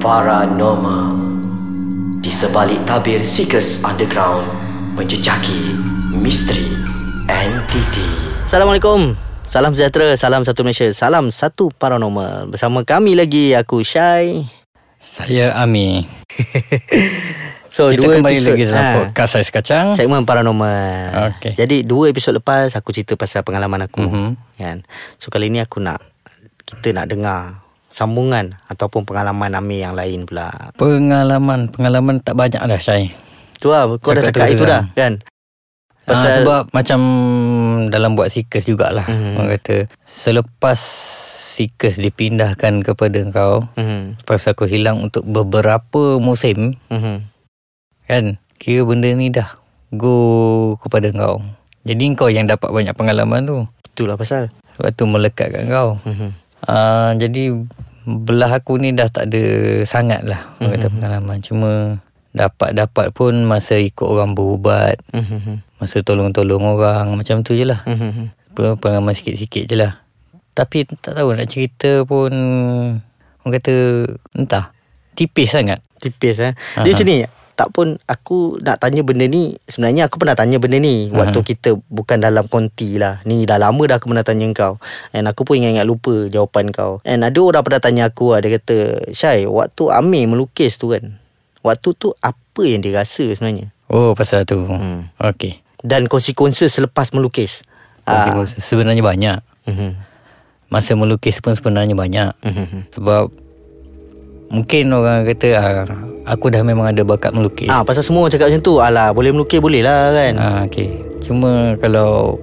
Paranormal Di sebalik tabir Seekers Underground Menjejaki misteri entiti Assalamualaikum Salam sejahtera Salam satu Malaysia Salam satu paranormal Bersama kami lagi Aku Syai Saya Ami. So Kita dua kembali episod, lagi dalam ha, podcast Ais Kacang. Segmen paranormal Okey. Jadi dua episod lepas Aku cerita pasal pengalaman aku Mhm. kan? So kali ni aku nak Kita nak dengar Sambungan Ataupun pengalaman Amir yang lain pula Pengalaman Pengalaman tak banyak dah Syai. Tu lah Kau dah Cakap cakap tu itu dah kan Pasal, Pasal- sebab macam dalam buat sikus jugalah. Mhm. Mm-hmm. Orang kata selepas sikus dipindahkan kepada kau, Mhm. lepas aku hilang untuk beberapa musim, Mhm. kan? Kira benda ni dah go kepada kau. Jadi kau yang dapat banyak pengalaman tu. Itulah pasal Sebab tu melekat kat kau. Mhm. Uh, jadi belah aku ni dah tak ada sangat lah orang kata pengalaman. Cuma dapat-dapat pun masa ikut orang berubat, Mhm. masa tolong-tolong orang macam tu je lah. Mhm. Pe- Pengalaman sikit-sikit je lah. Tapi tak tahu nak cerita pun orang kata entah tipis sangat. Tipis eh Dia Aha. macam ni Tak pun Aku nak tanya benda ni Sebenarnya aku pernah tanya benda ni Waktu kita Bukan dalam konti lah Ni dah lama dah aku pernah tanya kau And aku pun ingat-ingat lupa Jawapan kau And ada orang pernah tanya aku lah Dia kata Syai Waktu Amir melukis tu kan Waktu tu Apa yang dia rasa sebenarnya Oh pasal tu. Hmm. Okey. Dan konsekuensi selepas melukis Ah. Konsekuensi Sebenarnya banyak. Mhm. Masa melukis pun sebenarnya banyak. Mhm. Sebab mungkin orang kata ah, aku dah memang ada bakat melukis. Ah, pasal semua cakap macam tu Alah boleh melukis boleh lah kan Ah, okay. Cuma kalau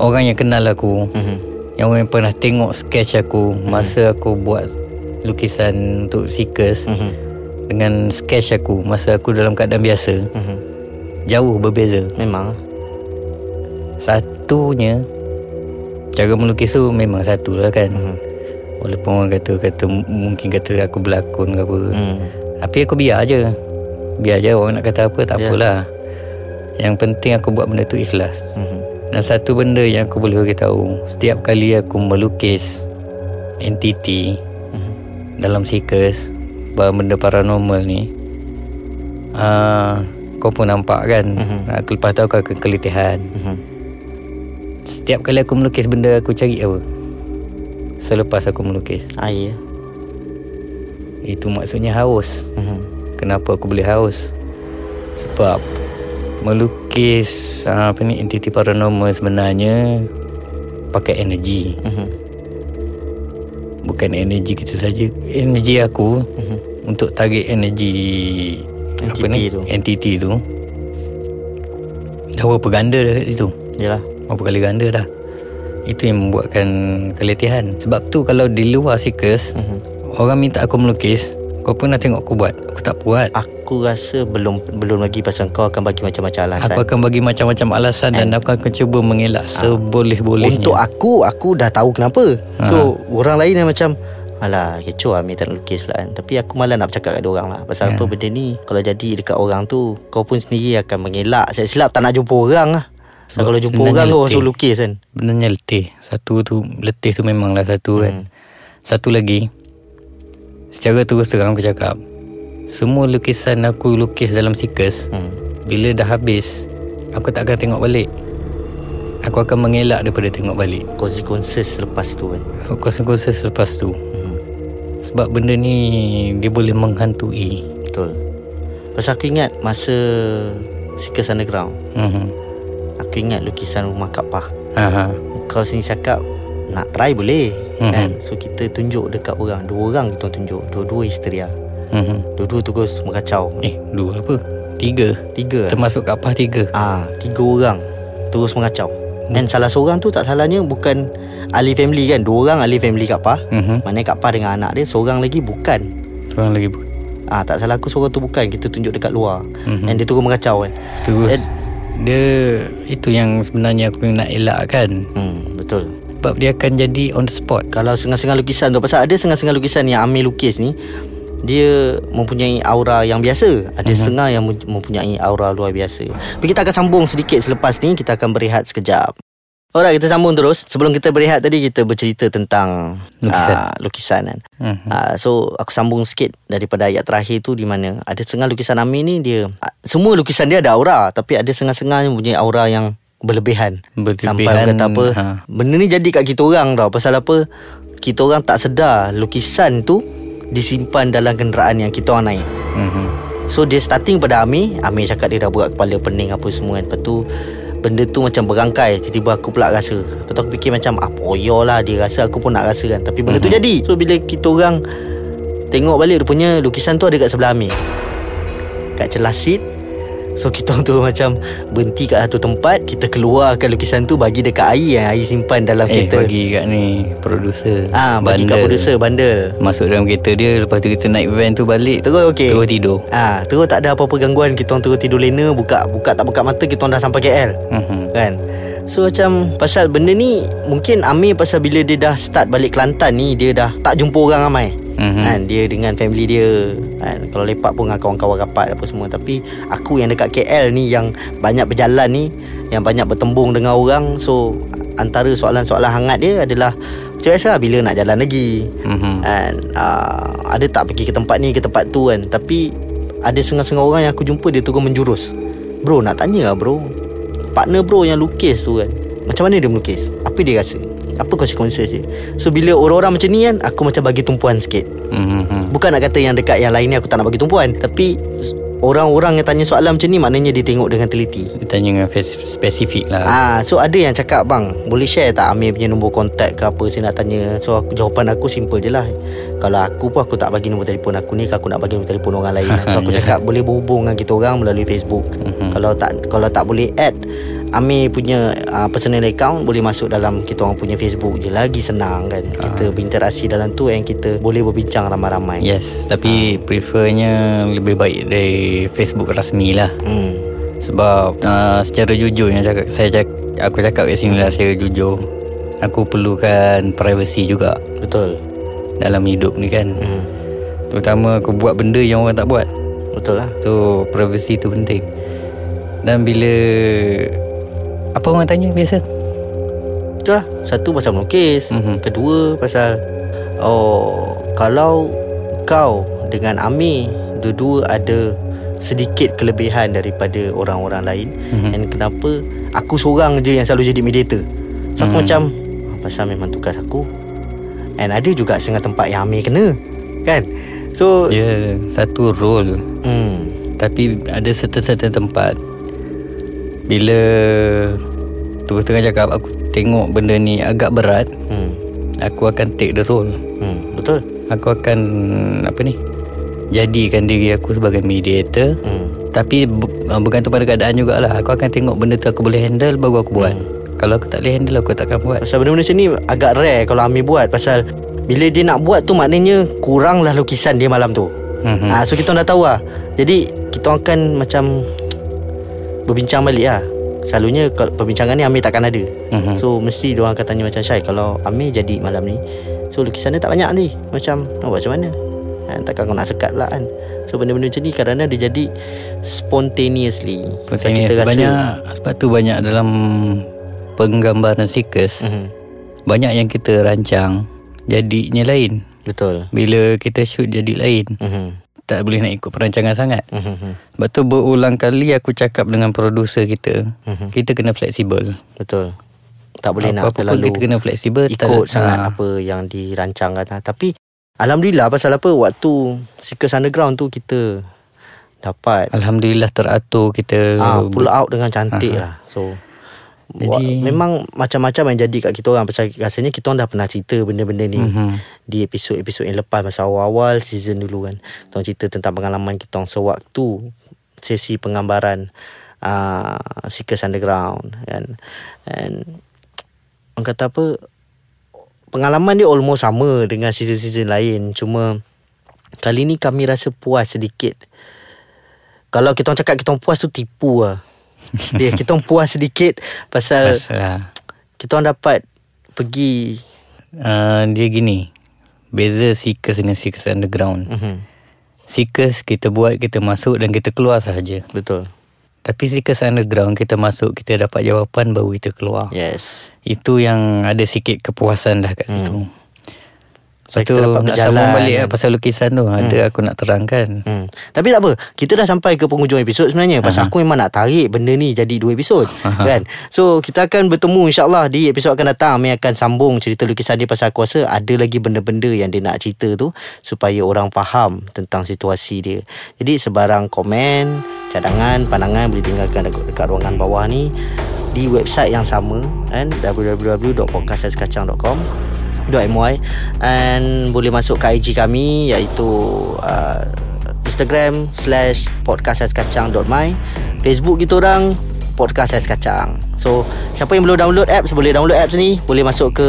orang yang kenal aku, Mhm. yang orang yang pernah tengok sketch aku masa aku buat lukisan untuk Seekers Mhm. dengan sketch aku masa aku dalam keadaan biasa, Mhm. jauh berbeza. Memang Satunya cara melukis tu memang satu lah kan. Mhm. Walaupun orang kata kata mungkin kata aku berlakon ke apa. Mhm. Tapi aku biar je. Biar je orang nak kata apa tak Ya. apalah. Yang penting aku buat benda tu ikhlas. Mhm. Dan satu benda yang aku boleh beritahu Setiap kali aku melukis Entiti Mhm. Dalam Seekers Benda paranormal ni uh, Kau pun nampak kan uh, Lepas tu aku akan kelitihan Mhm. Setiap kali aku melukis benda Aku cari apa Selepas aku melukis. Air Itu maksudnya haus. Mhm. Kenapa aku boleh haus? Sebab Melukis uh, Apa ni Entiti paranormal sebenarnya Pakai energi. Mhm. Bukan energi kita saja. Energi aku Mhm. Untuk tarik energi Apa ni? tu. Entiti tu. Dah berapa ganda dah kat situ? Yalah. Berapa kali ganda dah Itu yang membuatkan keletihan. Sebab tu kalau di luar Seekers Mhm. Orang minta aku melukis Kau pernah tengok aku buat. Aku tak buat. Aku rasa belum belum lagi pasal kau akan bagi macam-macam alasan. Aku akan bagi macam-macam alasan Dan aku akan cuba mengelak Seboleh-bolehnya. Untuk aku aku dah tahu kenapa. So orang lain yang macam Alah kecoh Amir tak nak lukis pula kan. Tapi aku malah nak bercakap kat orang lah. Pasal apa benda ni? Kalau jadi dekat orang tu Kau pun sendiri akan mengelak. Silap-silap tak nak jumpa orang lah Sebab Kalau jumpa orang tu orang suruh lukis kan? Benarnya letih. Satu tu Letih tu memanglah satu kan. Satu lagi Secara terus terang aku cakap Semua lukisan aku lukis dalam Seekers hmm. Bila dah habis Aku tak akan tengok balik. Aku akan mengelak daripada tengok balik. Konsekuensi selepas tu kan? Konsekuensi selepas tu. Hmm. Sebab benda ni Dia boleh menghantui. Betul. Pasal aku ingat masa Seekers Underground mm-hmm. Aku ingat lukisan rumah Kak Pah. Aha. Kau sini cakap Nak try boleh. Mhm. kan? So kita tunjuk dekat orang. Dua orang kita tunjuk. Dua-dua histeria Mm-hmm. Dua-dua terus mengacau. Eh dua apa? Tiga? Tiga. Termasuk Kak Pah tiga? Ah, Tiga orang Terus mengacau. Dan salah seorang tu tak salahnya Bukan ahli family kan? Dua orang ahli family Kak Pah. Mm-hmm. Mana Kak Pah dengan anak dia Seorang lagi bukan. Seorang lagi bu- Ah, Tak salah aku seorang tu bukan. Kita tunjuk dekat luar. Mhm. Dan dia terus mengacau kan? Terus. Eh. Dia Itu yang sebenarnya aku nak elak kan. Hmm, Betul. Sebab dia akan jadi on the spot. Kalau setengah-setengah lukisan tu Pasal ada setengah-setengah lukisan Yang Amir lukis ni Dia mempunyai aura yang biasa. Ada setengah yang mempunyai aura luar biasa. Tapi kita akan sambung sedikit selepas ni Kita akan berehat sekejap Alright, kita sambung terus. Sebelum kita berehat tadi kita bercerita tentang Lukisan. Uh, lukisan kan. Mhm. Uh, so aku sambung sikit daripada ayat terakhir tu di mana ada setengah lukisan Amir ni dia uh, semua lukisan dia ada aura tapi ada setengah-setengah yang punya aura yang berlebihan. Berlebihan, Sampai orang kata apa? ha. Benda ni jadi kat kita orang tau. Pasal apa? Kita orang tak sedar lukisan tu disimpan dalam kenderaan yang kita orang naik. Mhm. So dia starting pada Amir Amir cakap dia dah buat kepala pening apa semua kan Lepas tu Benda tu macam berangkai Tiba-tiba aku pula rasa. Lepas tu aku fikir macam Apa oh, lah dia rasa Aku pun nak rasa kan. Tapi benda mm-hmm. tu jadi. So bila kita orang Tengok balik rupanya Lukisan tu ada kat sebelah Amir Kat celah seat So kita orang tu macam Berhenti kat satu tempat Kita keluarkan lukisan tu Bagi dekat air Yang air simpan dalam Eh kereta. bagi kat ni Producer. Ah, bagi kat producer bandel. Masuk dalam kereta dia Lepas tu kita naik van tu balik Terus okey. Terus tidur. Ah, terus tak ada apa-apa gangguan Kita orang terus tidur lena Buka buka tak buka mata Kita orang dah sampai KL Mhm. Kan? So macam Pasal benda ni Mungkin Amir pasal bila dia dah start balik Kelantan ni Dia dah tak jumpa orang ramai Mhm. kan Dia dengan family dia. Kan? Kalau lepak pun dengan kawan-kawan rapat apa semua. Tapi aku yang dekat KL ni Yang banyak berjalan ni Yang banyak bertembung dengan orang So Antara soalan-soalan hangat dia adalah Macam biasa lah, bila nak jalan lagi. Mhm. And uh, Ada tak pergi ke tempat ni Ke tempat tu kan. Tapi Ada setengah-setengah orang yang aku jumpa Dia terus menjurus. Bro nak tanya lah bro. Partner bro yang lukis tu kan. Macam mana dia melukis? Apa dia rasa Apa konsekuensi dia So bila orang-orang macam ni kan Aku macam bagi tumpuan sikit Mhm. Bukan nak kata yang dekat yang lain ni Aku tak nak bagi tumpuan Tapi Orang-orang yang tanya soalan macam ni Maknanya dia tengok dengan teliti Dia tanya dengan spesifik lah Ah, so ada yang cakap bang, boleh share tak Amir punya nombor kontak ke apa saya nak tanya. So aku, jawapan aku simple je lah. Kalau aku pun aku tak bagi nombor telefon aku ni, aku nak bagi nombor telefon orang lain. So aku Ya. cakap boleh berhubung dengan kita orang melalui Facebook. Mhm. Kalau tak kalau tak boleh add Amir punya uh, personal account boleh masuk dalam kita orang punya Facebook je lagi senang kan. Kita berinteraksi dalam tu and kita boleh berbincang ramai-ramai. Yes Tapi prefernya Lebih baik dari Facebook rasmi lah Hmm. Sebab uh, Secara jujur yang cakap, Saya cakap Aku cakap kat sini lah Secara jujur Aku perlukan Privacy juga Betul. Dalam hidup ni kan Hmm. Terutama aku buat benda Yang orang tak buat Betul lah. So privacy tu penting Dan bila Apa orang tanya biasa Betul lah Satu pasal melukis Mhm. Kedua pasal Oh Kalau Kau Dengan Amir Dua-dua ada Sedikit kelebihan Daripada orang-orang lain Mhm. And kenapa Aku seorang je yang selalu jadi mediator So aku Mhm. macam ah, Pasal memang tugas aku And ada juga setengah tempat yang Amir kena Kan So Ya yeah, Satu role hmm, Tapi ada certain-certain tempat Bila Terus tengah cakap Aku tengok benda ni agak berat hmm, Aku akan take the role. Hmm, Betul. Aku akan Apa ni Jadikan diri aku sebagai mediator. Hmm, Tapi uh, bergantung pada keadaan jugalah. Aku akan tengok benda tu aku boleh handle Baru aku buat. Kalau aku tak boleh handle Aku takkan buat. Pasal benda-benda macam ni Agak rare Kalau Amir buat. Pasal Bila dia nak buat tu Maknanya Kuranglah lukisan dia malam tu. Mhm. Ha, so kita orang dah tahu lah. Jadi kita akan macam Berbincang balik lah. Selalunya kalau perbincangan ni Amir takkan ada. Mhm. So mesti dia orang akan tanya macam Syai Kalau Amir jadi malam ni So lukisan dia tak banyak ni. Macam Nak buat macam mana? Ha, Takkan kau nak sekat pula kan. So benda-benda macam ni Kadang-kadang dia jadi Spontaneously. Pasal Kita banyak Sebab tu banyak dalam Penggambaran seekers Mhm, Banyak yang kita rancang Jadinya lain. Betul. Bila kita shoot jadi lain. Mhm, Tak boleh nak ikut perancangan sangat mhm, mhm, Sebab tu berulang kali aku cakap dengan producer kita mhm. Kita kena fleksibel Betul Tak boleh nak Apa-apa pun terlalu kita kena fleksibel ikut sangat ha. apa yang dirancangkan ha. Tapi Alhamdulillah pasal apa Waktu Seekers Underground tu kita Dapat Alhamdulillah teratur kita ah, Pull out dengan cantik Aha. lah So Jadi- Memang macam-macam yang jadi kat kita orang. Pasal rasanya kita orang dah pernah cerita benda-benda ni Mhm. Di episod-episod yang lepas Masa awal-awal season dulu kan. Kita orang cerita tentang pengalaman kita orang Sewaktu Sesi penggambaran uh, Seekers Underground kan. And Orang kata apa Pengalaman dia almost sama Dengan season-season lain. Cuma Kali ni kami rasa puas sedikit. Kalau kita orang cakap kita orang puas tu tipu lah Dia kita orang puas sedikit Pasal Pasal kita orang dapat Pergi uh, Dia gini. Beza Seekers dengan Seekers Underground. Mhm, Seekers kita buat Kita masuk dan kita keluar sahaja. Betul. Tapi Seekers Underground kita masuk Kita dapat jawapan Baru kita keluar. Yes. Itu yang ada sikit kepuasan lah kat situ. So, Lepas kita tu dapat nak berjalan. sambung balik kan. pasal lukisan tu. Ada aku nak terangkan. Hmm. Tapi tak apa Kita dah sampai ke penghujung episod sebenarnya. Pasal aku memang nak tarik Benda ni jadi dua episod kan? So kita akan bertemu insyaAllah Di episod akan datang. Ami akan sambung cerita lukisan dia Pasal aku rasa Ada lagi benda-benda Yang dia nak cerita tu Supaya orang faham Tentang situasi dia. Jadi sebarang komen Cadangan Pandangan Boleh tinggalkan dekat, dekat ruangan bawah ni Di website yang sama kan? www.podcastkacang.com .my and boleh masuk ke IG kami iaitu uh, Instagram slash podcast.kacang.my Facebook kita orang podcast ais kacang. So siapa yang belum download apps boleh download apps ni. Boleh masuk ke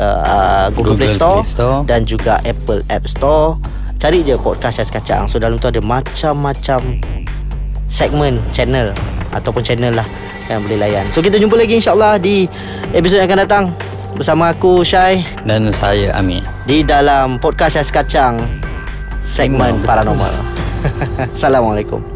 uh, Google, Google Play, Store, Play Store. dan juga Apple App Store. Cari je podcast ais kacang. So dalam tu ada macam-macam segmen channel ataupun channel lah yang boleh layan. So kita jumpa lagi insyaAllah di episod yang akan datang bersama aku Syai Dan saya Amir di dalam podcast Ais Kacang segmen paranormal. Assalamualaikum.